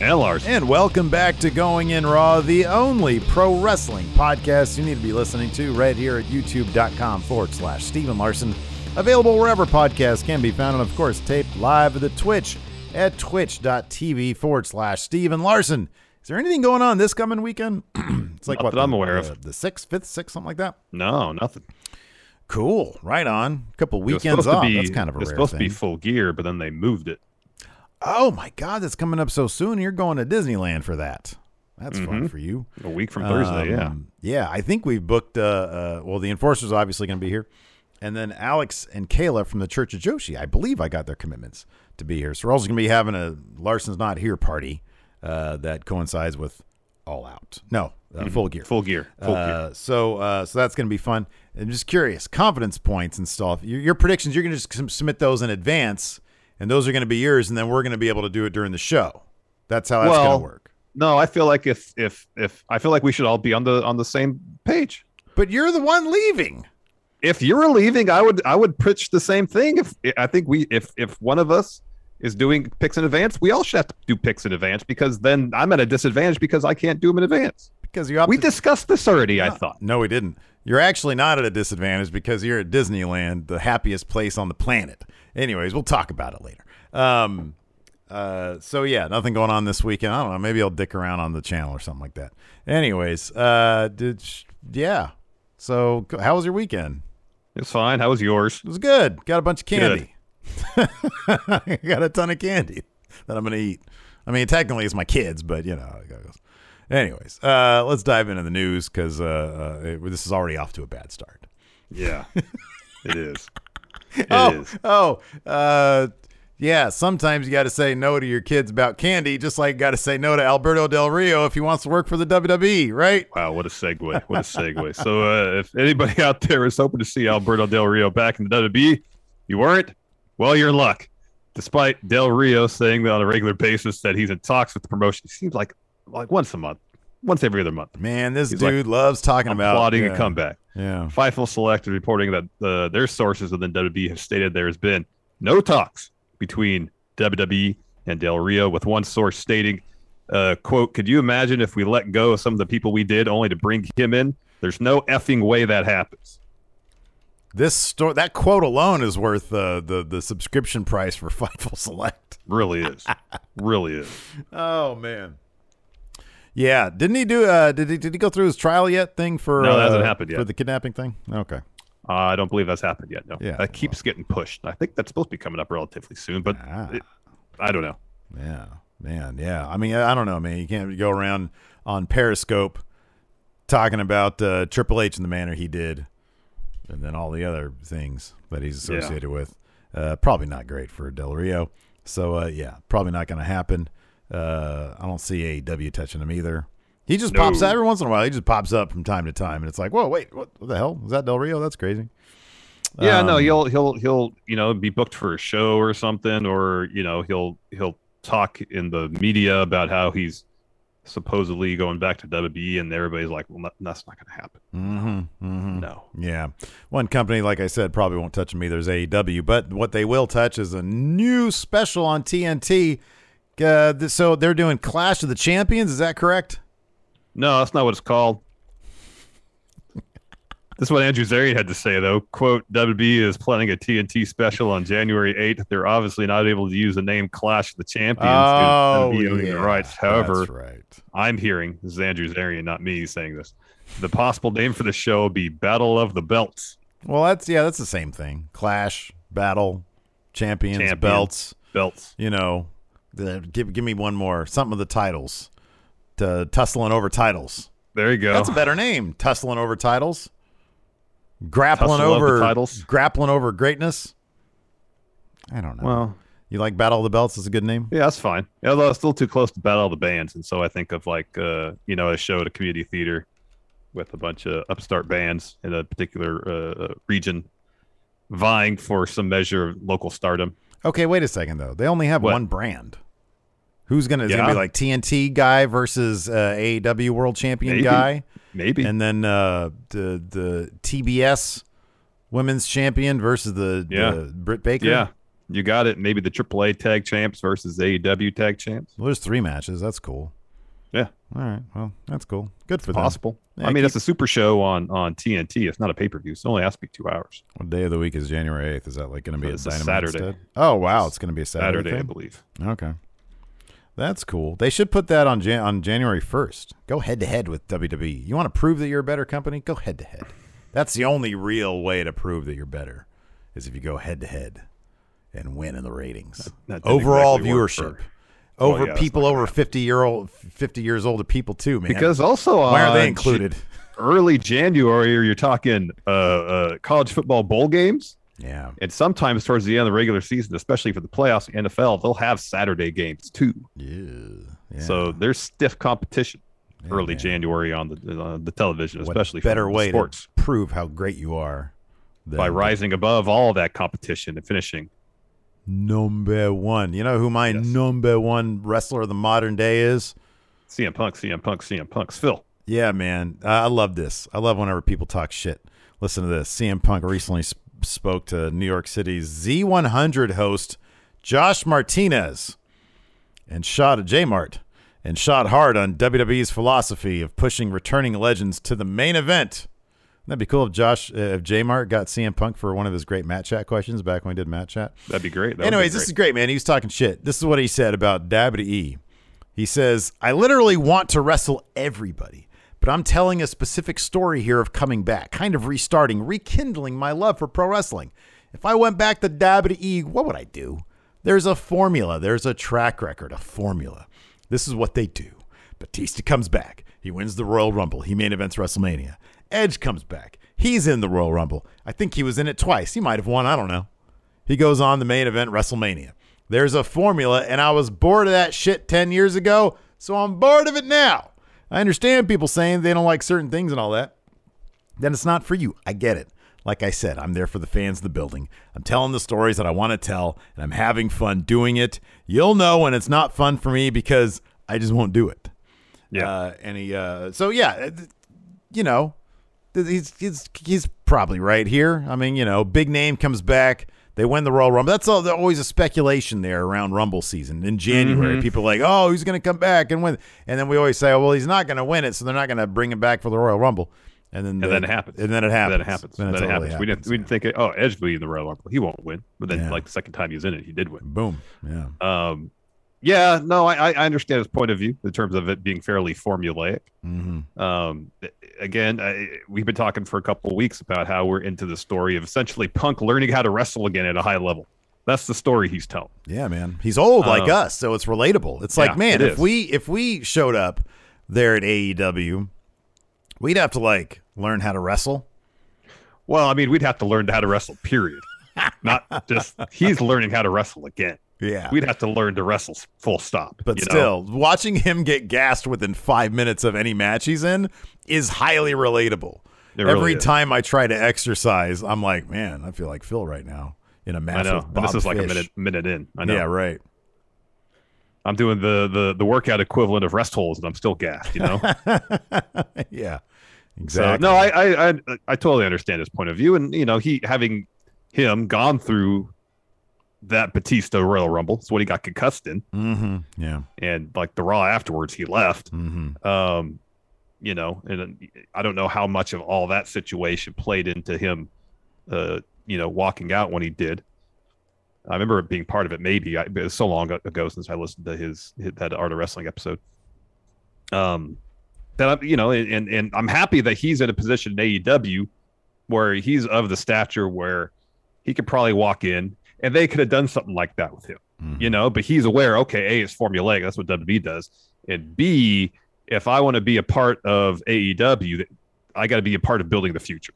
And Lars. And welcome back to Going In Raw, the only pro wrestling podcast you need to be listening to right here at youtube.com forward slash Steven Larson. Available wherever podcasts can be found, and of course, taped live at the Twitch at twitch.tv forward slash Steven Larson. Is there anything going on this coming weekend? it's like Not what that I'm the- aware of. The sixth, fifth, sixth, something like that. No, nothing. Cool, right on. A couple weekends off. be, That's kind of a it was rare supposed thing. to be full gear, but then they moved it. Oh my God, that's coming up so soon. You're going to Disneyland for that. That's fun Mhm. for you. A week from Thursday, yeah. Um, Yeah, I think we've booked. Uh, uh, well, the enforcer's obviously going to be here, and then Alex and Kayla from the Church of Joshi. I believe I got their commitments to be here. So we're also going to be having a Larson's Not Here party uh, that coincides with All Out. No, uh, Full Gear. Mm-hmm. Full gear. Full Uh, gear. so, uh, so that's going to be fun. I'm just curious, confidence points and stuff. Your, your predictions, you're going to just submit those in advance, and those are going to be yours, and then we're going to be able to do it during the show. That's how that's going to work. No, I feel like if if if I feel like we should all be on the on the same page. But you're the one leaving. If you were leaving, I would I would pitch the same thing. If I think we if if one of us is doing picks in advance, we all should have to do picks in advance because then I'm at a disadvantage because I can't do them in advance. Because you We discussed this already. I thought. No, we didn't. You're actually not at a disadvantage because you're at Disneyland, the happiest place on the planet. Anyways, we'll talk about it later. Um, uh, so yeah, nothing going on this weekend. I don't know. Maybe I'll dick around on the channel or something like that. Anyways, uh, did yeah. So how was your weekend? It's fine. How was yours? It was good. Got a bunch of candy. got a ton of candy that I'm gonna eat. I mean, technically it's my kids, but you know. How it goes. Anyways, uh, let's dive into the news because uh, uh, it- this is already off to a bad start. Yeah, it is. It oh, is. oh, uh, yeah. Sometimes you got to say no to your kids about candy, just like you got to say no to Alberto Del Rio if he wants to work for the WWE, right? Wow, what a segue! What a segue! so, uh, if anybody out there is hoping to see Alberto Del Rio back in the WWE, you weren't. Well, you're in luck. Despite Del Rio saying that on a regular basis that he's in talks with the promotion, it seems like like once a month, once every other month. Man, this He's like, dude loves talking I'm about plotting yeah, a comeback. Yeah. Fightful Select is reporting that uh, their sources within WWE have stated there has been no talks between WWE and Del Rio, with one source stating, uh, "quote Could you imagine if we let go of some of the people we did only to bring him in? There's no effing way that happens." This store, that quote alone is worth uh, the the subscription price for Fightful Select. Really is, really is. Oh man. Yeah, didn't he do? Uh, did he did he go through his trial yet? Thing for No, that hasn't uh, happened yet. for the kidnapping thing. Okay. Uh, I don't believe that's happened yet. No, Yeah, that keeps getting pushed. I think that's supposed to be coming up relatively soon, but Ah. it, I don't know. Yeah, man. Yeah. I mean, I don't know, man. You can't go around on Periscope talking about uh, Triple H in the manner he did, and then all the other things that he's Yeah. associated with. Uh, probably not great for Del Rio. So uh, yeah, probably not going to happen. Uh, I don't see AEW touching him either. He just No. pops out every once in a while. He just pops up from time to time, and it's like, whoa, wait, what, what the hell is that? Del Rio? That's crazy. Yeah, no, Um, he'll he'll he'll you know be booked for a show or something, or you know he'll he'll talk in the media about how he's supposedly going back to WWE, and everybody's like, well, that's not going to happen. Mm-hmm, mm-hmm. No, Yeah. One company, like I said, probably won't touch them either is AEW, but what they will touch is a new special on TNT. Uh, th- so they're doing Clash of the Champions. Is that correct? No, that's not what it's called. This is what Andrew Zarian had to say, though. "Quote: WB is planning a TNT special on January 8th. They're obviously not able to use the name Clash of the Champions. Oh, due to WWE yeah. the rights. However, That's right. I'm hearing this is Andrew Zarian, not me, saying this. The possible name for the show would be Battle of the Belts. Well, that's yeah, that's the same thing. Clash, battle, champions, Champion. belts. Belts. You know, the, give give me one more. Something of the titles. To tussling over titles. There you go. That's a better name. Tussling over titles. Grappling Tussle over titles? Grappling over greatness. I don't know. well, you like Battle of the Belts? Is a good name. yeah, that's fine. Although it's still too close to Battle of the Bands, and so I think of like uh, you know a show at a community theater with a bunch of upstart bands in a particular uh, region vying for some measure of local stardom. Okay, wait a second though. They only have What? one brand. Who's gonna? It gonna be like TNT guy versus uh, AEW World Champion Maybe. guy, Maybe. and then uh, the the TBS Women's Champion versus the, Yeah. the Britt Baker. yeah, you got it. Maybe the AAA tag champs versus AEW tag champs. Well, there's three matches. That's cool. Yeah, All right. Well, that's cool. Good for them. possible. Yeah, I mean, keep- it's a super show on on TNT. It's not a pay per view. It's only has to be two hours. What day of the week is January 8th? Is that like going to be It's a Saturday. instead? Oh, wow. It's going to be a Saturday. Saturday, I believe. Okay. That's cool. They should put that on Jan- on January 1st. Go head to head with WWE. You want to prove that you're a better company? Go head to head. That's the only real way to prove that you're better is if you go head to head and win in the ratings. that didn't Overall exactly viewership. for- Over Well, yeah, people over gonna 50 year old 50 years old people too, man. Because also, why are they included? J- early January, you're talking uh, uh, college football bowl games, yeah. and sometimes towards the end of the regular season, especially for the playoffs, the NFL, they'll have Saturday games too. Yeah. yeah. So there's stiff competition Yeah, early man. January on the on the television, What especially better way sports to prove how great you are by rising above all that competition and finishing. number one. You know who my Yes. number one wrestler of the modern day is? CM Punk, CM Punk, CM Punk's Phil. Yeah, man. Uh, I love this. I love whenever people talk shit. Listen to this. CM Punk recently sp- spoke to New York City's Z100 host Josh Martinez and shot at J-Mart and shot hard on WWE's philosophy of pushing returning legends to the main event. Wouldn't be cool if Josh, uh, if J-Mart got CM Punk for one of his great Matt Chat questions back when we did Matt Chat? That'd be great. That would be Anyways, this is great, man. He was talking shit. This is what he said about WWE. He says, I literally want to wrestle everybody, but I'm telling a specific story here of coming back, kind of restarting, rekindling my love for pro wrestling. If I went back to WWE, what would I do? There's a formula, there's a track record, a formula. This is what they do. Batista comes back. He wins the Royal Rumble. He main events WrestleMania. Edge comes back. He's in the Royal Rumble. I think he was in it twice. He might have won. I don't know. He goes on the main event WrestleMania. There's a formula, and I was bored of that shit 10 years ago, so I'm bored of it now. I understand people saying they don't like certain things and all that. Then it's not for you. I get it. Like I said, I'm there for the fans of the building. I'm telling the stories that I want to tell, and I'm having fun doing it. You'll know when it's not fun for me because I just won't do it. Yeah. Uh, and he, uh, so yeah, you know, he's, he's, he's probably right here. I mean, you know, big name comes back. They win the Royal Rumble. That's all. Always a speculation there around Rumble season in January. People are like, oh, he's going to come back and win. And then we always say, oh, well, he's not going to win it, so they're not going to bring him back for the Royal Rumble. And then, and then it happens. And then it happens. Then it happens. Then Then, it totally happens. We didn't. We didn't think, oh, Edge will be in the Royal Rumble. He won't win. But then, Yeah. like the second time he was in it, he did win. Boom. Yeah. Um, yeah, no, I, I understand his point of view in terms of it being fairly formulaic. Mm-hmm. Um, again, I, we've been talking for a couple of weeks about how we're into the story of essentially Punk learning how to wrestle again at a high level. That's the story he's telling. Yeah, man. He's old like Um, us, so it's relatable. It's like, yeah, man, it if is. we if we showed up there at AEW, we'd have to like learn how to wrestle. Well, I mean, we'd have to learn how to wrestle. Period. Not just he's learning how to wrestle again. Yeah. We'd have to learn to wrestle. Full stop. but you know? still, watching him get gassed within five minutes of any match he's in is highly relatable. It Every time I try to exercise, I'm like, man, I feel like Phil right now in a match I know. with Bob this is like a minute minute in. I know. Yeah, right. I'm doing the the the workout equivalent of rest holds, and I'm still gassed. You know. yeah. Exactly. So, no, I, I I I totally understand his point of view, and you know, he having him gone through that Batista Royal Rumble, it's what he got concussed in, Mm-hmm. Yeah. and like the Raw afterwards, he left. Mm-hmm. Um, you know, and I don't know how much of all that situation played into him, uh, you know, walking out when he did. I remember it being part of it. Maybe I, it was so long ago since I listened to his, his that Art of Wrestling episode. Um, that I, you know, and and I'm happy that he's in a position in AEW where he's of the stature where he could probably walk in and they could have done something like that with him Mhm. you know, but he's aware, okay, A, it's formulaic. That's what WWE does. And B, if I want to be a part of AEW, I got to be a part of building the future.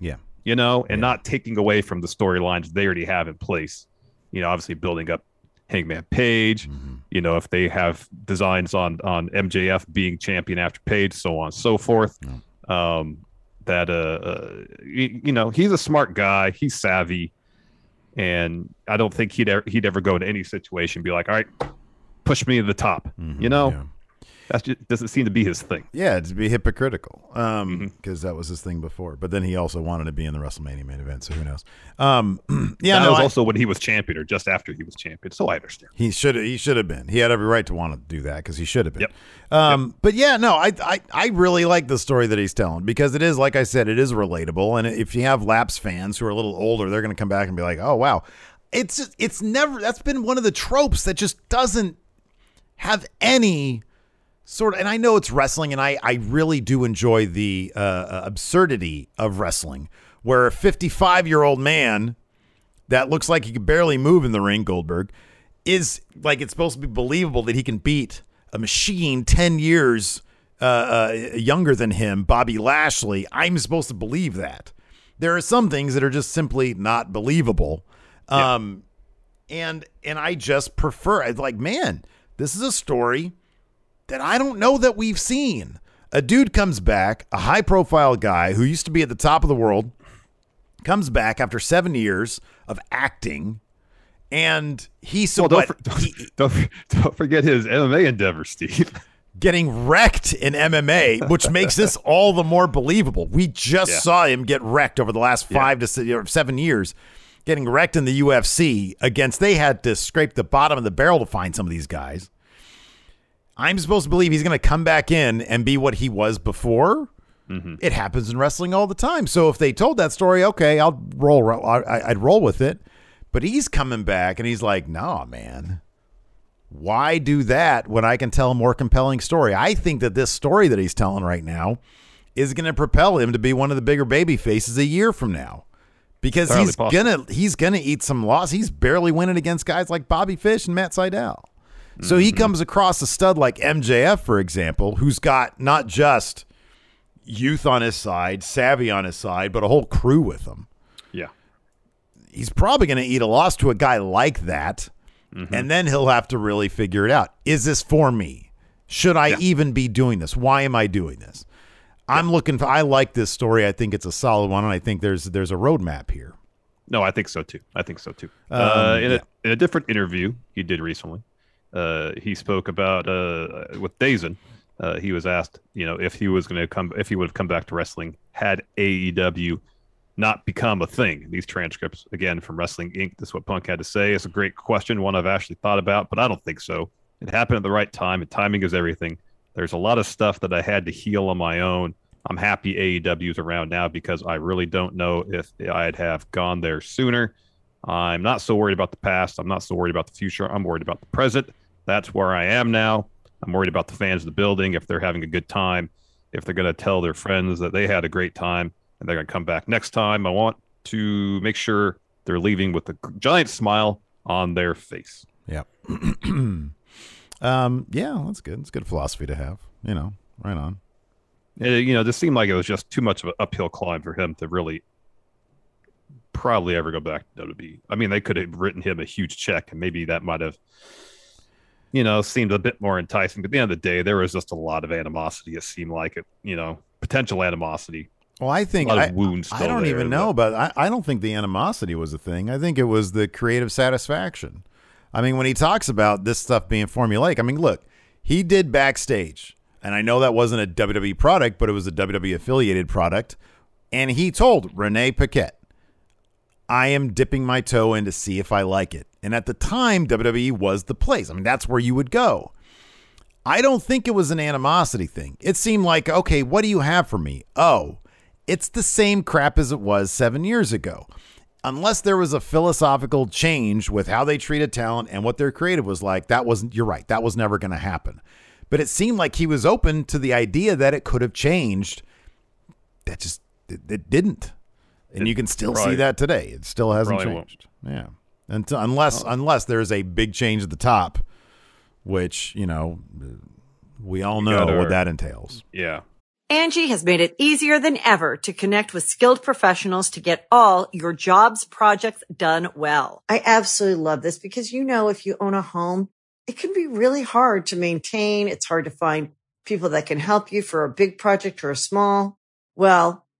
Yeah. You know, and Yeah. not taking away from the storylines they already have in place. You know, obviously building up Hangman Page, Mhm. you know, if they have designs on on MJF being champion after Page, so on and so forth. Um, that uh, uh you, you know, he's a smart guy, he's savvy, and I don't think he'd ever, he'd ever go into any situation and be like, all right, push me to the top. Mhm. You know. That doesn't seem to be his thing. Yeah, to be hypocritical, um, Mhm. because that was his thing before. But then he also wanted to be in the WrestleMania main event, so who knows? Um, yeah, that no, was I- also when he was champion or just after he was champion. So I understand. he should he should have been. He had every right to want to do that because he should have been. Yep. Um, but yeah, no, I, I I really like the story that he's telling because it is like I said, it is relatable. And if you have Laps fans who are a little older, they're going to come back and be like, oh wow, it's just, it's never that's been one of the tropes that just doesn't have any sort of and i know it's wrestling and i i really do enjoy the uh, uh, absurdity of wrestling where a 55 year old man that looks like he could barely move in the ring goldberg is like it's supposed to be believable that he can beat a machine 10 years uh, uh, younger than him bobby lashley. I'm supposed to believe that. There are some things that are just simply not believable. Um and and i just prefer it's like man this is a story that I don't know that we've seen. A dude comes back, a high profile guy who used to be at the top of the world, comes back after seven years of acting, and he's so Well, don't, for, he- don't, don't forget his MMA endeavor, Steve. getting wrecked in MMA, which makes this all the more believable. We just Yeah. saw him get wrecked over the last five to seven years, getting wrecked in the UFC against. They had to scrape the bottom of the barrel to find some of these guys. I'm supposed to believe he's going to come back in and be what he was before. Mm-hmm. It happens in wrestling all the time. So if they told that story, okay, I'll roll. I- I'd roll with it. But he's coming back and he's like, "Nah, man." why do that when I can tell a more compelling story? I think that this story that he's telling right now is going to propel him to be one of the bigger baby faces a year from now. Because Entirely he's possible. gonna he's gonna eat some loss. He's barely winning against guys like Bobby Fish and Matt Sydal. So he comes across a stud like MJF, for example, who's got not just youth on his side, savvy on his side, but a whole crew with him yeah. he's probably going to eat a loss to a guy like that. And then he'll have to really figure it out. Is this for me? Should I even be doing this? Why am I doing this? I'm looking for I like this story. I think it's a solid one and I think there's there's a roadmap here. No, I think so too. I think so too. Um, uh, in, yeah. a, in a different interview he did recently, uh, he spoke about uh, with DAZN. Uh, he was asked, you know, if he was going to come, if he would have come back to wrestling had AEW not become a thing. These transcripts, again, from Wrestling Inc. This is what Punk had to say. It's a great question, one I've actually thought about, but I don't think so. It happened at the right time, and timing is everything. There's a lot of stuff that I had to heal on my own. I'm happy AEW's around now because I really don't know if I'd have gone there sooner. I'm not so worried about the past. I'm not so worried about the future. I'm worried about the present. That's where I am now. I'm worried about the fans of the building, if they're having a good time, if they're going to tell their friends that they had a great time and they're going to come back next time. I want to make sure they're leaving with a giant smile on their face. Yeah. um yeah, that's good. It's good philosophy to have, you know. Right on. It, you know, this seemed like it was just too much of an uphill climb for him to really probably ever go back to WWE. I mean, they could have written him a huge check, and maybe that might have, you know, seemed a bit more enticing. But at the end of the day, there was just a lot of animosity. It seemed like it, you know, potential animosity. Well, I think A lot I, of wounds I don't there, even but- know, but I, I don't think the animosity was a thing. I think it was the creative satisfaction. I mean, when he talks about this stuff being formulaic, I mean, look, he did backstage, And I know that wasn't a WWE product, but it was a WWE affiliated product. And he told Renee Paquette, I am dipping my toe in to see if I like it. And at the time, WWE was the place. I mean, that's where you would go. I don't think it was an animosity thing. It seemed like, okay, what do you have for me? Oh, it's the same crap as it was seven years ago. Unless there was a philosophical change with how they treated talent and what their creative was like, that wasn't, you're right, that was never going to happen. But it seemed like he was open to the idea that it could have changed. That just, it, it didn't. And It you can still probably- see that today. It still hasn't probably won't. changed. Yeah. Until, unless unless there's a big change at the top, which, you know, we all You know gotta- what that entails. Yeah. Angi has made it easier than ever to connect with skilled professionals to get all your jobs projects done well. I absolutely love this because, you know, if you own a home, it can be really hard to maintain. It's hard to find people that can help you for a big project or a small. Well,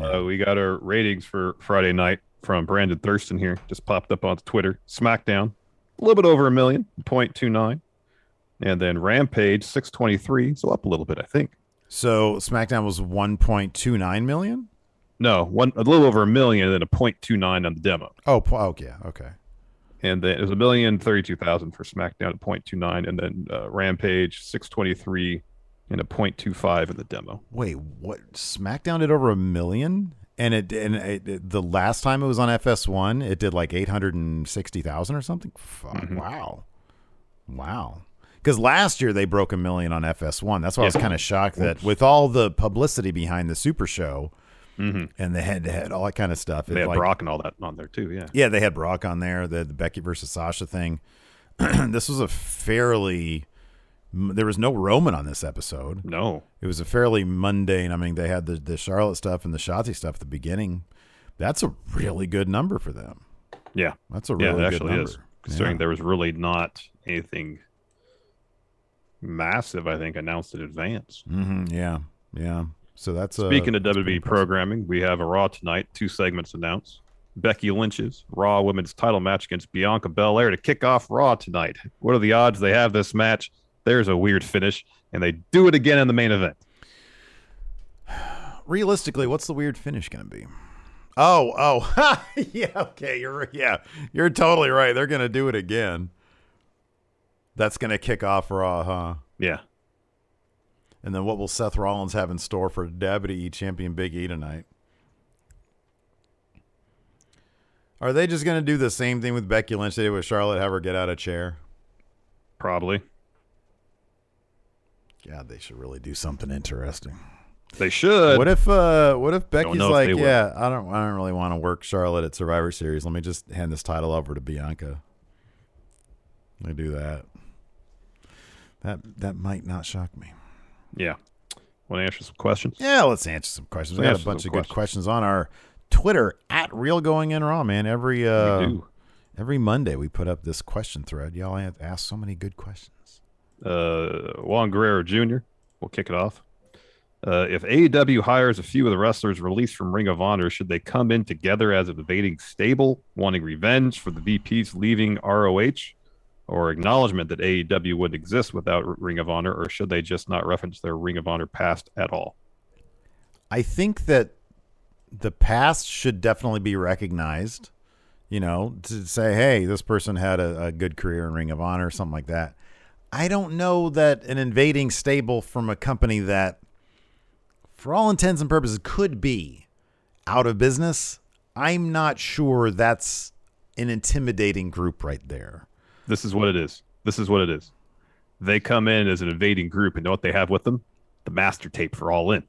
Uh, we got our ratings for Friday night from Brandon Thurston here. Just popped up on Twitter. SmackDown, a little bit over a million, 0.29. And then Rampage, 623. So up a little bit, I think. So SmackDown was 1.29 million. No, one a little over a million and then a 0.29 on the demo. Oh, po- okay, okay. And then it was a million thirty-two thousand for SmackDown at 0.29. And then uh, Rampage, 623 and a 0.25 in the demo. Wait, what? SmackDown did over a million, and it and it, the last time it was on FS1, it did like eight hundred and sixty thousand or something. Fuck, Mm-hmm. Wow, wow. Because last year they broke a million on FS1. That's why I was kind of shocked that with all the publicity behind the Super Show Mm-hmm. and the head to head, all that kind of stuff. They it, had like- Brock and all that on there too. Yeah. Yeah, they had Brock on there. The, the Becky versus Sasha thing. this was a fairly. There was no Roman on this episode. No. It was a fairly mundane. I mean, they had the the Charlotte stuff and the Shotzi stuff at the beginning. That's a really good number for them. Yeah. That's a Yeah, really it good actually number. is. Considering Yeah. there was really not anything massive, I think, announced in advance. Mhm, yeah, yeah. So that's uh, Speaking of that's WWE programming, we have a Raw tonight, two segments announced. Becky Lynch's Raw Women's title match against Bianca Belair to kick off Raw tonight. What are the odds they have this match? There's a weird finish, and they do it again in the main event. Realistically, what's the weird finish going to be? Oh, oh, yeah. Okay, you're yeah, you're totally right. They're going to do it again. That's going to kick off Raw, huh? Yeah. And then what will Seth Rollins have in store for WWE champion Big E tonight? Are they just going to do the same thing with Becky Lynch they did with Charlotte? Have her get out of chair? Probably. God, they should really do something interesting. They should. What if uh what if Becky's if like, will. yeah, I don't I don't really want to work Charlotte at Survivor Series. Let me just hand this title over to Bianca. They do that. That that might not shock me. yeah. Want to answer some questions? Yeah, let's answer some questions. We got a bunch of good questions. questions on our Twitter at Real Going In Raw, man. Every uh every Monday we put up this question thread. Y'all have asked so many good questions. Uh, Juan Guerrero Jr. We'll kick it off. Uh, if AEW hires a few of the wrestlers released from Ring of Honor, should they come in together as an invading stable, wanting revenge for the VPs leaving ROH, or acknowledgement that AEW would exist without Ring of Honor, or should they just not reference their Ring of Honor past at all? I think that the past should definitely be recognized. You know, to say, hey, this person had a, a good career in Ring of Honor, or something like that. I don't know that an invading stable from a company that, for all intents and purposes, could be out of business. I'm not sure that's an intimidating group right there. This is what it is. This is what it is. They come in as an invading group, and know what they have with them? The master tape for All In.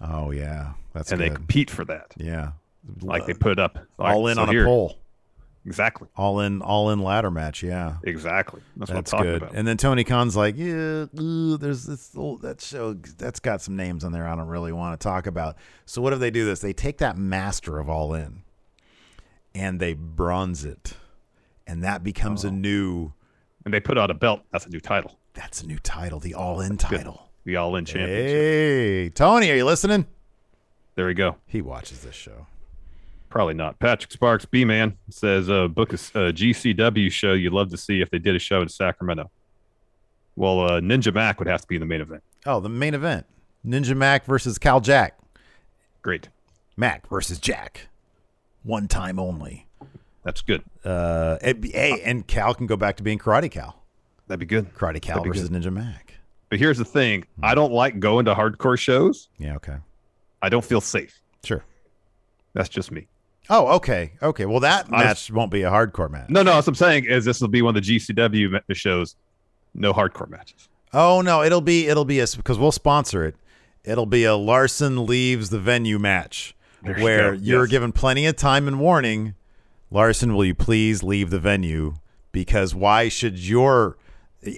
Oh yeah, that's and good. they compete for that. yeah, Like they put up all like, in so on here- a pole. Exactly. All in, all in ladder match. Yeah, Exactly. That's, that's what I'm talking good. about. And then Tony Khan's like, yeah, ooh, there's this old, that show that's got some names on there I don't really want to talk about. So what if they do this? They take that master of All In, and they bronze it, and that becomes Oh. a new. and they put out a belt. That's a new title. That's a new title, the All In Good. title. The All In Championship. Hey, Tony, are you listening? There we go. He watches this show. Probably not. Patrick Sparks, B Man says, uh, book a uh, GCW show you'd love to see if they did a show in Sacramento. Well, uh, Ninja Mac would have to be in the main event. Oh, the main event: Ninja Mac versus Cal Jack. Great. Mac versus Jack. One time only. That's good. Uh, and, hey, and Cal can go back to being Karate Cal. That'd be good. Karate Cal versus Ninja Mac. But here's the thing I don't like going to hardcore shows. Yeah, okay. I don't feel safe. Sure. That's just me. Oh, okay. Okay. Well, that I- match won't be a hardcore match. No, no. What I'm saying is this will be one of the GCW shows. No hardcore matches. Oh, no. It'll be, it'll be a, because we'll sponsor it. It'll be a Larson leaves the venue match There where go. you're Yes. given plenty of time and warning. Larson, will you please leave the venue? Because why should your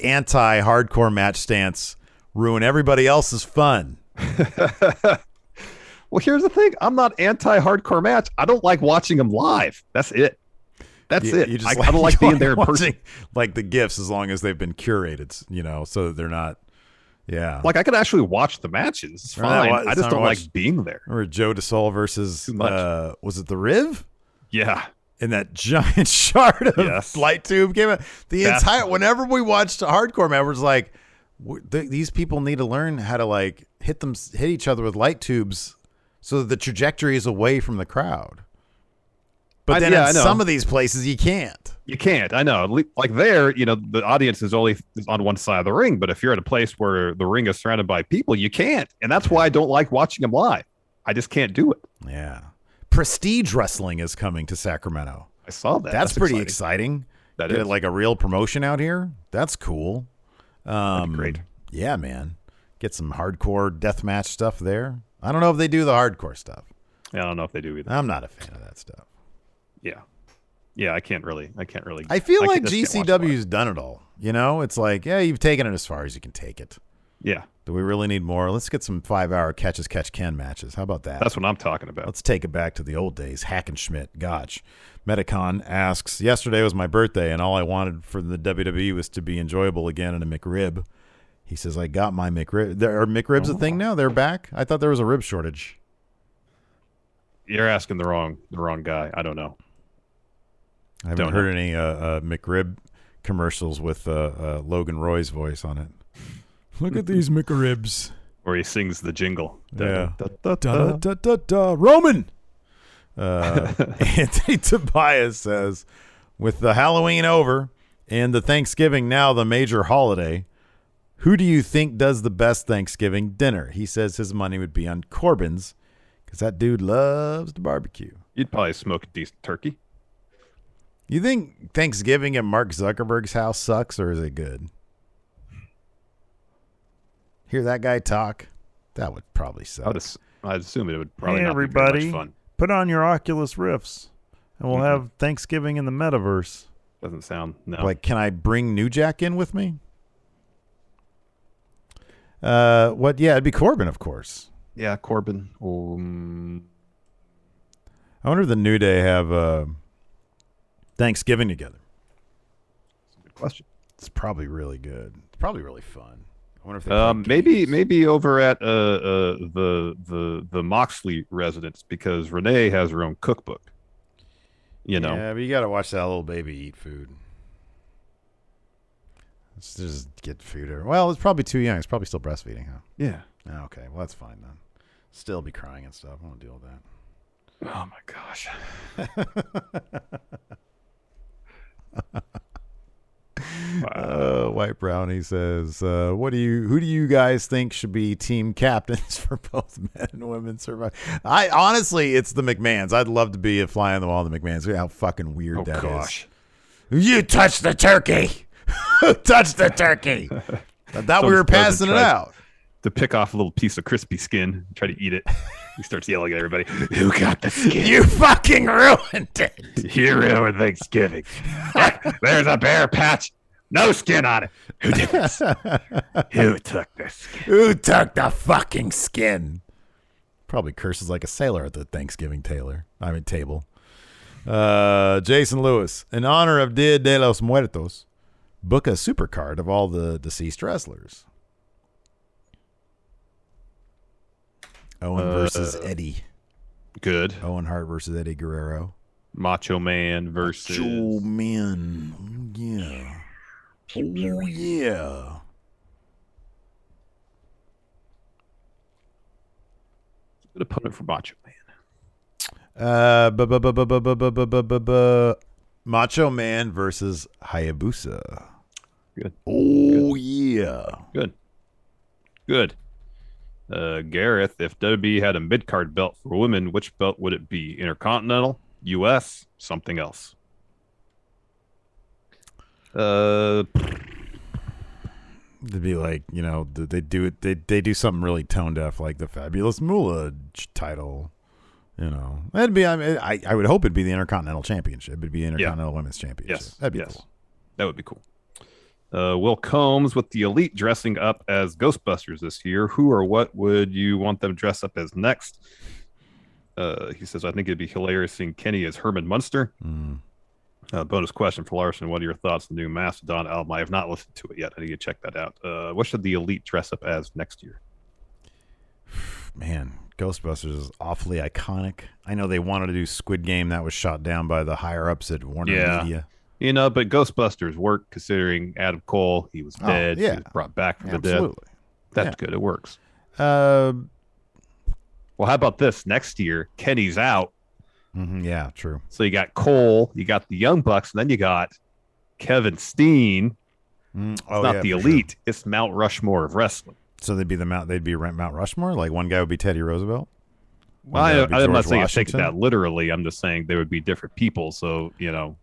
anti hardcore match stance ruin everybody else's fun? Well, here's the thing. I'm not anti-hardcore match. I don't like watching them live. That's it. That's You- it. you I, I don't like being there in person. Like the gifts, as long as they've been curated, you know, so that they're not. Yeah. Like I could actually watch the matches. It's Right, fine. well, it's I just don't like being there. Or Joe DeSol versus uh, was it the Riv? Yeah. And that giant shard of Yes. light tube came out. The entire whenever we watched a hardcore man, we're like, th- these people need to learn how to like hit them, hit each other with light tubes, so the trajectory is away from the crowd. But I- then yeah, in some of these places, you can't. You can't. I know. Like there, you know, the audience is only on one side of the ring. But if you're at a place where the ring is surrounded by people, you can't. And that's why I don't like watching them live. I just can't do it. Yeah. Prestige wrestling is coming to Sacramento. I saw that. That's, pretty exciting. exciting. That Get is. like a real promotion out here. That's cool. Um, great. Yeah, man. Get some hardcore deathmatch stuff there. I don't know if they do the hardcore stuff. Yeah, I don't know if they do either. I'm not a fan of that stuff. Yeah. Yeah, I can't really. I can't really. I feel can- like just can't watch GCW's done it all. You know, it's like, yeah, you've taken it as far as you can take it. Yeah, Do we really need more? Let's get some five hour catch as catch can matches. How about that? that's what I'm talking about. Let's take it back to the old days. Hackenschmidt, Gotch. Metacon asks, Yesterday was my birthday, and all I wanted for the WWE was to be enjoyable again in a McRib. He says, I got my McRib. There, are McRibs a thing now? They're back? I thought there was a rib shortage. You're asking the wrong the wrong guy. I don't know. I haven't Don't heard any uh, uh, McRib commercials with uh, uh, Logan Roy's voice on it. Look at these McRibs. Where he sings the jingle. Yeah. Da, da, da, Da, da. da, da, da, Roman. Uh, Anthony Tobias says, with the Halloween over and the Thanksgiving now the major holiday, who do you think does the best Thanksgiving dinner? He says his money would be on Corbin's because that dude loves to barbecue. You'd probably smoke a decent turkey. You think Thanksgiving at Mark Zuckerberg's house sucks or is it good? Hear that guy talk? That would probably suck. I'd, ass- I'd assume it would probably Hey, not be very everybody. much fun. Put on your Oculus Rifts, and we'll Mhm. have Thanksgiving in the metaverse. Doesn't sound no. Like, can I bring New Jack in with me? Uh, what? Yeah, it'd be Corbin, of course. yeah, Corbin. Um, I wonder if the New Day have uh, Thanksgiving together. good question. It's probably really good. It's probably really fun. I wonder if they Um, maybe games. maybe over at uh, uh the the the Moxley residence because Renee has her own cookbook. You know, Yeah, but you got to watch that little baby eat food. Let's just get food. Everywhere. Well, it's probably too young. It's probably still breastfeeding, huh? yeah. Oh, okay, well that's fine then. Still be crying and stuff. I won't deal with that. Oh my gosh. Uh, White Brownie says, uh, "What do you? Who do you guys think should be team captains for both men and women survive?" I honestly, it's the McMahons. I'd love to be a fly on the wall of the McMahons. How fucking weird Oh that is. gosh. You touched the turkey. touched the turkey. I thought we were passing it out. To pick off a little piece of crispy skin, try to eat it. He starts yelling at everybody. Who got the skin? You fucking ruined it. You ruined Thanksgiving. There's a bare patch. No skin on it. Who did this? Who took the skin? Who took the fucking skin? Probably curses like a sailor at the Thanksgiving tailor. I mean table. Uh, Jason Lewis, in honor of Dia de los Muertos, book a supercard of all the deceased wrestlers. Owen Uh, versus Eddie. Good. Owen Hart versus Eddie Guerrero. Macho Man versus. Joe man. Oh, yeah. Oh, yeah. Good opponent for Macho Man. Uh, Macho Man versus Hayabusa. Good. Oh Good. yeah. Good. Good. Uh, Gareth, if WWE had a mid card belt for women, which belt would it be? Intercontinental, U.S., something else? Uh, to be like you know they do it they they do something really tone deaf like the fabulous Moolah title. You know, that'd be. I, mean, I I would hope it'd be the Intercontinental Championship. It'd be Intercontinental Women's Championship. yes. that'd be yes. cool. That would be cool. Uh, Will Combs with the Elite dressing up as Ghostbusters this year. Who or what would you want them to dress up as next? Uh, he says, I think it'd be hilarious seeing Kenny as Herman Munster. Mm. Uh, bonus question for Larson. What are your thoughts on the new Mastodon album? I have not listened to it yet. I need to check that out. Uh, what should the Elite dress up as next year? Man, Ghostbusters is awfully iconic. I know they wanted to do Squid Game. That was shot down by the higher ups at Warner Yeah. Media. You know, but Ghostbusters worked considering Adam Cole, he was Oh, dead. yeah. He was brought back from the dead. Absolutely. That's Yeah. good. It works. Uh, Well, how about this? Next year, Kenny's out. mhm, yeah, true. So you got Cole, you got the Young Bucks, and then you got Kevin Steen. Mm, It's oh, not yeah, the for sure. elite, it's Mount Rushmore of wrestling. So they'd be the Mount. They'd be Rent Mount Rushmore. Like one guy would be Teddy Roosevelt. Well, One I, guy would be I'm not George saying I take Washington. that literally. I'm just saying there would be different people. So, you know,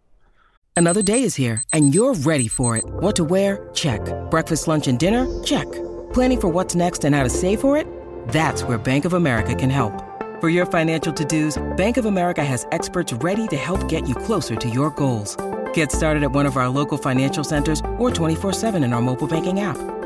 Another day is here, and you're ready for it. What to wear? Check. Breakfast, lunch, and dinner? Check. Planning for what's next and how to save for it? That's where Bank of America can help. For your financial to-dos, Bank of America has experts ready to help get you closer to your goals. Get started at one of our local financial centers or 24-7 in our mobile banking app.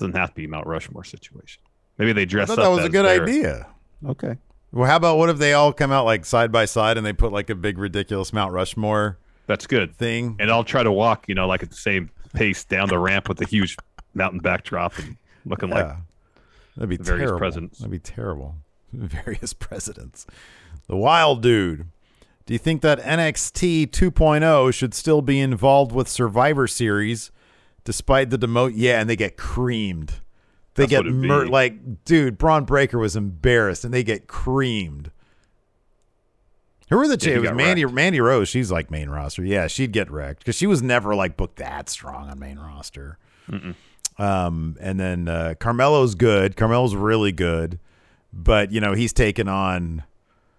Doesn't have to be Mount Rushmore situation. Maybe they I dress thought up. that was a good their- idea. Okay. Well, how about what if they all come out like side by side and they put like a big ridiculous Mount Rushmore That's good. thing? And I'll try to walk, you know, like at the same pace down the ramp with a huge mountain backdrop and looking like That'd be various terrible. presidents. That'd be terrible. Various presidents. The Wild Dude. Do you think that NXT 2.0 should still be involved with Survivor Series despite the demote? Yeah, and they get creamed. They That's get like, dude, Bron Breakker was embarrassed, and they get creamed. Who were the two? he it was Mandy wrecked. Mandy Rose. She's like main roster. Yeah, she'd get wrecked because she was never like booked that strong on main roster. Um, and then uh, Carmelo's good. Carmelo's really good. but you know he's taken on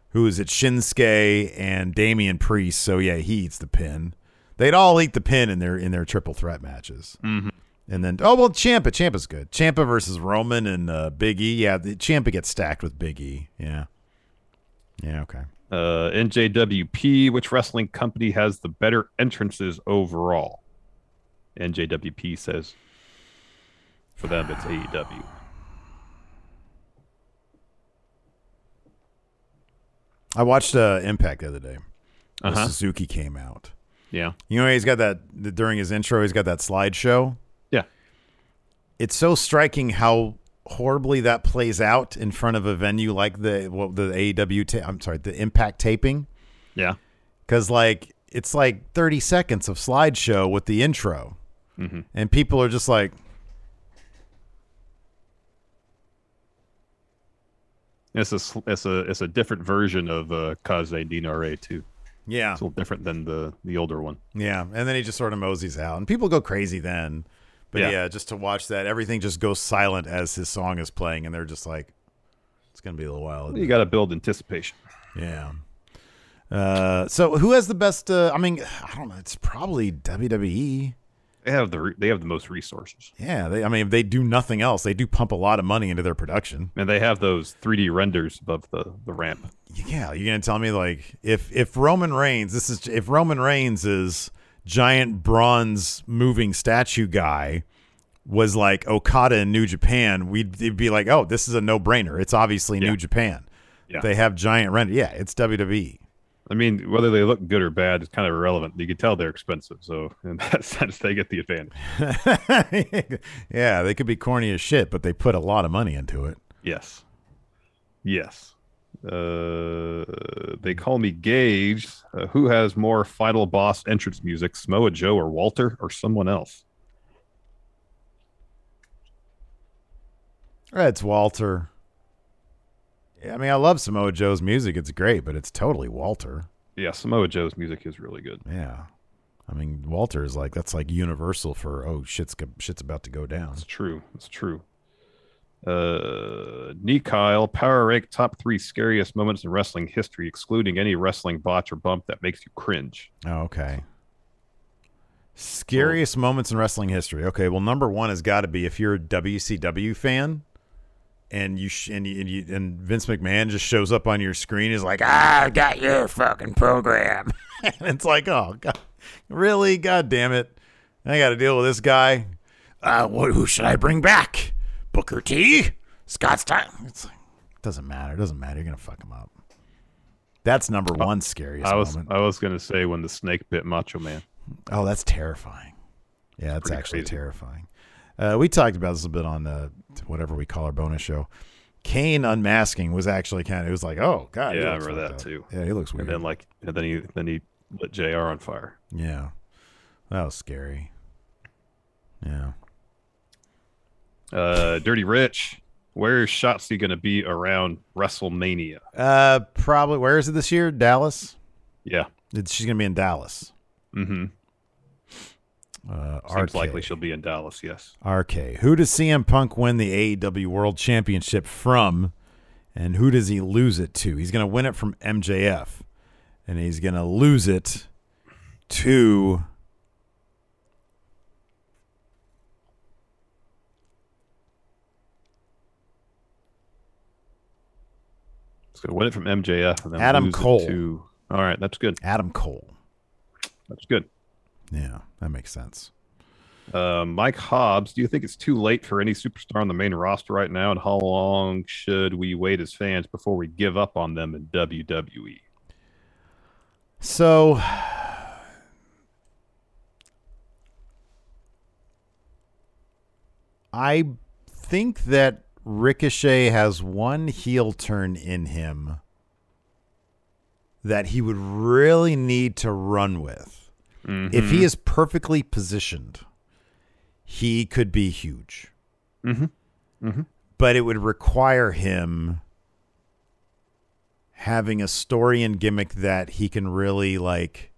who is it Shinsuke and Damian Priest. So yeah, he eats the pin. They'd all eat the pin in their in their triple threat matches. Mm-hmm. And then oh well, Ciampa Ciampa's good. Ciampa versus Roman and uh, Big E. Yeah, the Ciampa gets stacked with Big E. Yeah. Yeah. Okay. Uh, NJWP, which wrestling company has the better entrances overall? NJWP says for them it's AEW. I watched uh, Impact the other day. Uh-huh. Suzuki came out. Yeah. You know, he's got that during his intro. He's got that slideshow. Yeah. It's so striking how horribly that plays out in front of a venue like the well, the AEW. Ta- I'm sorry, the Impact taping. Yeah. because like it's like 30 seconds of slideshow with the intro Mhm. and people are just like It's a it's a it's a different version of uh, Kaze Dinare too. Yeah It's a little different than the the older one. yeah and then he just sort of moseys out and people go crazy then but yeah. Yeah. just to watch that everything just goes silent as his song is playing and they're just like it's gonna be a little while You got to build anticipation. yeah uh so who has the best uh i mean i don't know it's probably wwe They have the re- they have the most resources, yeah they i mean if they do nothing else they do pump a lot of money into their production and they have those 3D renders above the the ramp. Yeah, you're gonna tell me like if if Roman Reigns, this is if Roman Reigns is giant bronze moving statue guy was like Okada in New Japan, we'd be like, oh, this is a no brainer. It's obviously New Japan. Yeah. They have giant render. Yeah, it's. WWE. I mean, whether they look good or bad is kind of irrelevant. You can tell they're expensive, so in that sense, they get the advantage. yeah, they could be corny as shit, but they put a lot of money into it. Yes, yes. Uh, they call me Gage. Uh, who has more final boss entrance music, Samoa Joe or Walter or someone else? It's Walter. Yeah, I mean, I love Samoa Joe's music. It's great, but it's totally Walter. Yeah, Samoa Joe's music is really good. Yeah. I mean, Walter is like that's like universal for oh shit's shit's about to go down. It's true. It's true. Uh, Nee Kyle, power rank top three scariest moments in wrestling history, excluding any wrestling botch or bump that makes you cringe. Oh, okay. Scariest moments in wrestling history. Okay, well, number one has got to be if you're a WCW fan, and you sh- and, you, and, you, and Vince McMahon just shows up on your screen, is like, ah, I got your fucking program, and it's like, oh god, really, god damn it, I got to deal with this guy. Uh, what, who should I bring back? Booker T, Scott Steiner. It's like, doesn't matter. it Doesn't matter. You're gonna fuck him up. That's number one scariest I was moment. I was gonna say when the snake bit Macho Man. Oh, that's terrifying. Yeah, that's Pretty actually crazy. terrifying. Uh, we talked about this a bit on uh, whatever we call our bonus show. Kane unmasking was actually kind of. It was like, oh god, Yeah, I remember that up. too. Yeah, he looks weird. And then like and then he then he lit JR on fire. yeah, that was scary. Yeah, Uh, Dirty Rich, where is Shotzi gonna be around WrestleMania? uh, probably. Where is it this year? Dallas. Yeah. It's, she's gonna be in Dallas. Mm-hmm. Uh, Seems RK. likely she'll be in Dallas. Yes. RK. Who does CM Punk win the AEW World Championship from, and who does he lose it to? He's going to win it from MJF, and he's going to lose it to. He's gonna win it from MJF and then Adam Cole. To, all right, that's good. Adam Cole. That's good. Yeah, that makes sense. Uh, Mike Hobbs, do you think it's too late for any superstar on the main roster right now? And how long should we wait as fans before we give up on them in? WWE? So, I think that Ricochet has one heel turn in him that he would really need to run with. If he is perfectly positioned, he could be huge. Mhm. But it would require him having a story and gimmick that he can really like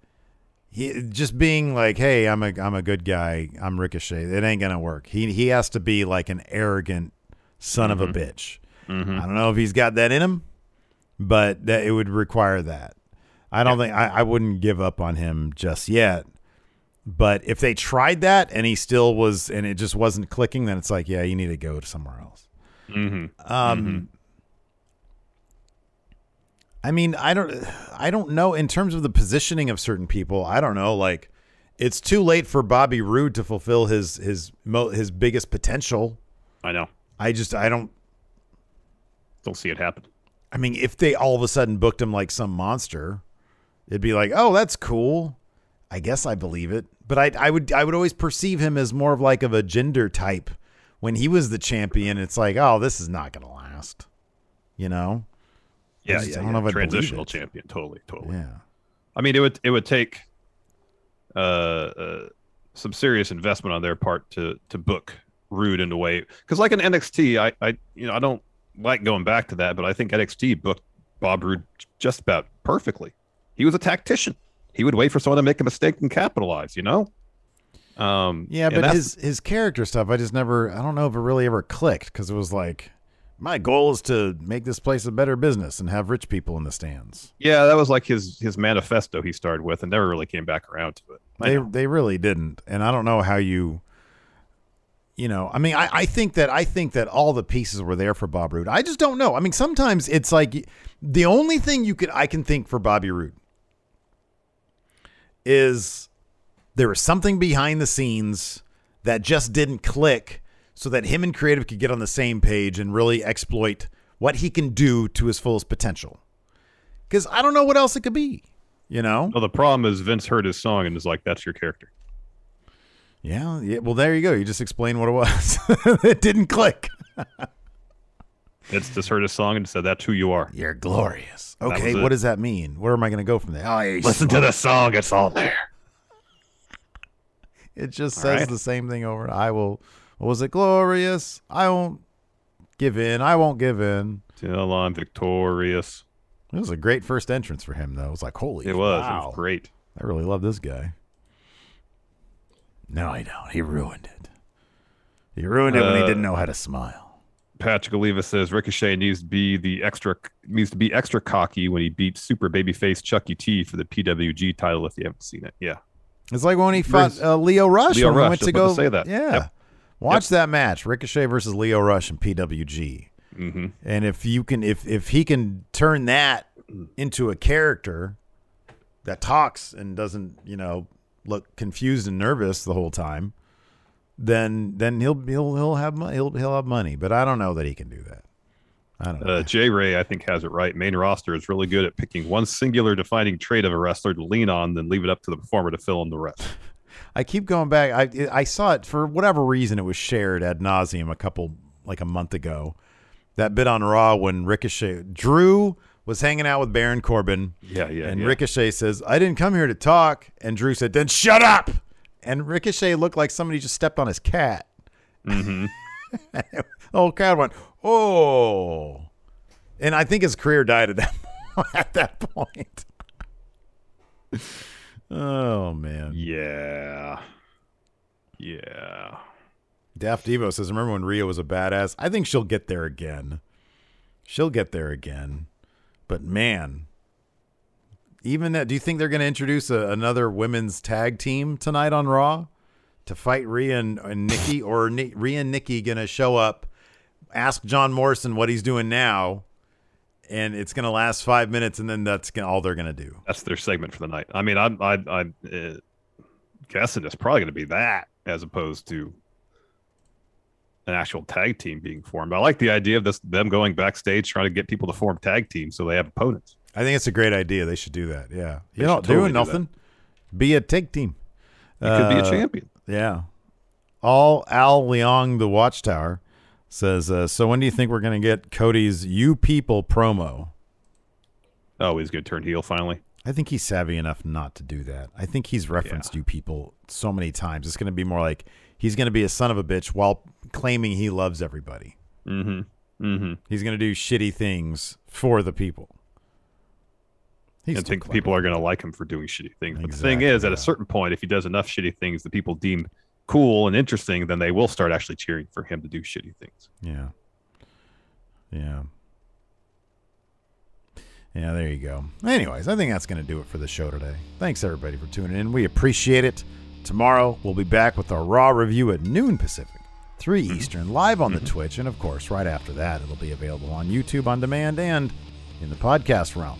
he just being like hey i'm a i'm a good guy i'm ricochet it ain't gonna work he he has to be like an arrogant son of a bitch Mhm. I don't know if he's got that in him, but that it would require that. I don't think I, I wouldn't give up on him just yet. But if they tried that and he still was and it just wasn't clicking, then it's like, yeah, you need to go to somewhere else. hmm Um, I mean, I don't, I don't know in terms of the positioning of certain people. I don't know. Like, it's too late for Bobby Roode to fulfill his his mo- his biggest potential. I know. I just, I don't. Don't see it happen. I mean, if they all of a sudden booked him like some monster, it'd be like, oh, that's cool. I guess I believe it. But I, I would, I would always perceive him as more of like of a gender type. When he was the champion, it's like, oh, this is not going to last. You know? Yeah, just- yeah, I don't yeah. know if transitional champion. Totally, totally. Yeah. I mean, it would it would take uh, uh, some serious investment on their part to to book Roode in a way because, like in NXT, I I you know I don't like going back to that, but I think NXT booked Bob Roode just about perfectly. He was a tactician. He would wait for someone to make a mistake and capitalize. You know. Um, Yeah, but his his character stuff, I just never, I don't know if it really ever clicked because it was like, my goal is to make this place a better business and have rich people in the stands. yeah, that was like his his manifesto he started with, and never really came back around to it. I They know. they really didn't, and I don't know how you, you know, I mean, I, I think that I think that all the pieces were there for Bob Roode. I just don't know. I mean, sometimes it's like the only thing you could I can think for Bobby Roode is there was something behind the scenes that just didn't click so that him and creative could get on the same page and really exploit what he can do to his fullest potential. Because I don't know what else it could be, you know? Well, the problem is Vince heard his song and is like, "That's your character." Yeah, yeah. Well, there you go. You just explained what it was. it didn't click. It's just heard a song and said, "That's who you are." You're glorious. Okay, what it. does that mean? Where am I going to go from there? Oh, Listen to the song; it's all there. It just All says right. the same thing over. I will. What was it? Glorious. I won't give in. I won't give in. Till I'm victorious. It was a great first entrance for him, though. It was like, holy, It was. It was great. I really love this guy. No, I don't. He ruined it. He ruined it when he Uh, didn't know how to smile. Patrick Oliva says Ricochet needs to be the extra needs to be extra cocky when he beats super babyface Chuckie T for the PWG title. If you haven't seen it, yeah, It's like when he fought uh, Lio Rush Lio Rush, went to go to say that. Yeah, Yep. watch that match: Ricochet versus Lio Rush and PWG. hmm And if you can, if if he can turn that into a character that talks and doesn't, you know, look confused and nervous the whole time, then then he'll he'll he'll have he'll he'll have money. But I don't know that he can do that. I don't know. Uh, Jay Ray, I think, has it right. Main roster is really good at picking one singular defining trait of a wrestler to lean on, then leave it up to the performer to fill in the rest. I keep going back. I I saw it for whatever reason. It was shared ad nauseum a couple like a month ago. That bit on Raw when Ricochet Drew was hanging out with Baron Corbin. Yeah, yeah, And yeah. Ricochet says, "I didn't come here to talk." And Drew said, "Then shut up." And Ricochet looked like somebody just stepped on his cat. hmm The whole crowd went, "Oh!" And I think his career died at that at that point. oh man. Yeah, yeah. Daft Devo says, "Remember when Rhea was a badass? I think she'll get there again. She'll get there again. But man, even that. Do you think they're going to introduce a, another women's tag team tonight on Raw to fight Rhea and, and Nikki, or Ni- Rhea and Nikki going to show up, ask John Morrison what he's doing now, and it's going to last five minutes, and then that's gonna, all they're going to do? That's their segment for the night. I mean, I'm I, I'm uh, guessing it's probably going to be that as opposed to an actual tag team being formed. I like the idea of this them going backstage trying to get people to form tag teams so they have opponents. I think it's a great idea. They should do that. Yeah, you're not totally doing do nothing. Be a tag team. You could be a Uh, champion. Yeah. All Al Leong, the Watchtower, says, uh, So when do you think we're going to get Cody's You People promo? Oh, he's going to turn heel finally. I think he's savvy enough not to do that. I think he's referenced You People so many times. It's going to be more like he's going to be a son of a bitch while claiming he loves everybody. Mm-hmm. Mm-hmm. He's going to do shitty things for the people. He's I think clever. people are going to like him for doing shitty things. But the thing is, at a certain point, if he does enough shitty things that people deem cool and interesting, then they will start actually cheering for him to do shitty things. Yeah. Yeah. Yeah, there you go. Anyways, I think that's going to do it for the show today. Thanks, everybody, for tuning in. We appreciate it. Tomorrow, we'll be back with our Raw review at noon Pacific, 3 mm-hmm. Eastern, live on the mm-hmm. Twitch. And of course, right after that, it'll be available on YouTube on demand and in the podcast realm.